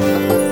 you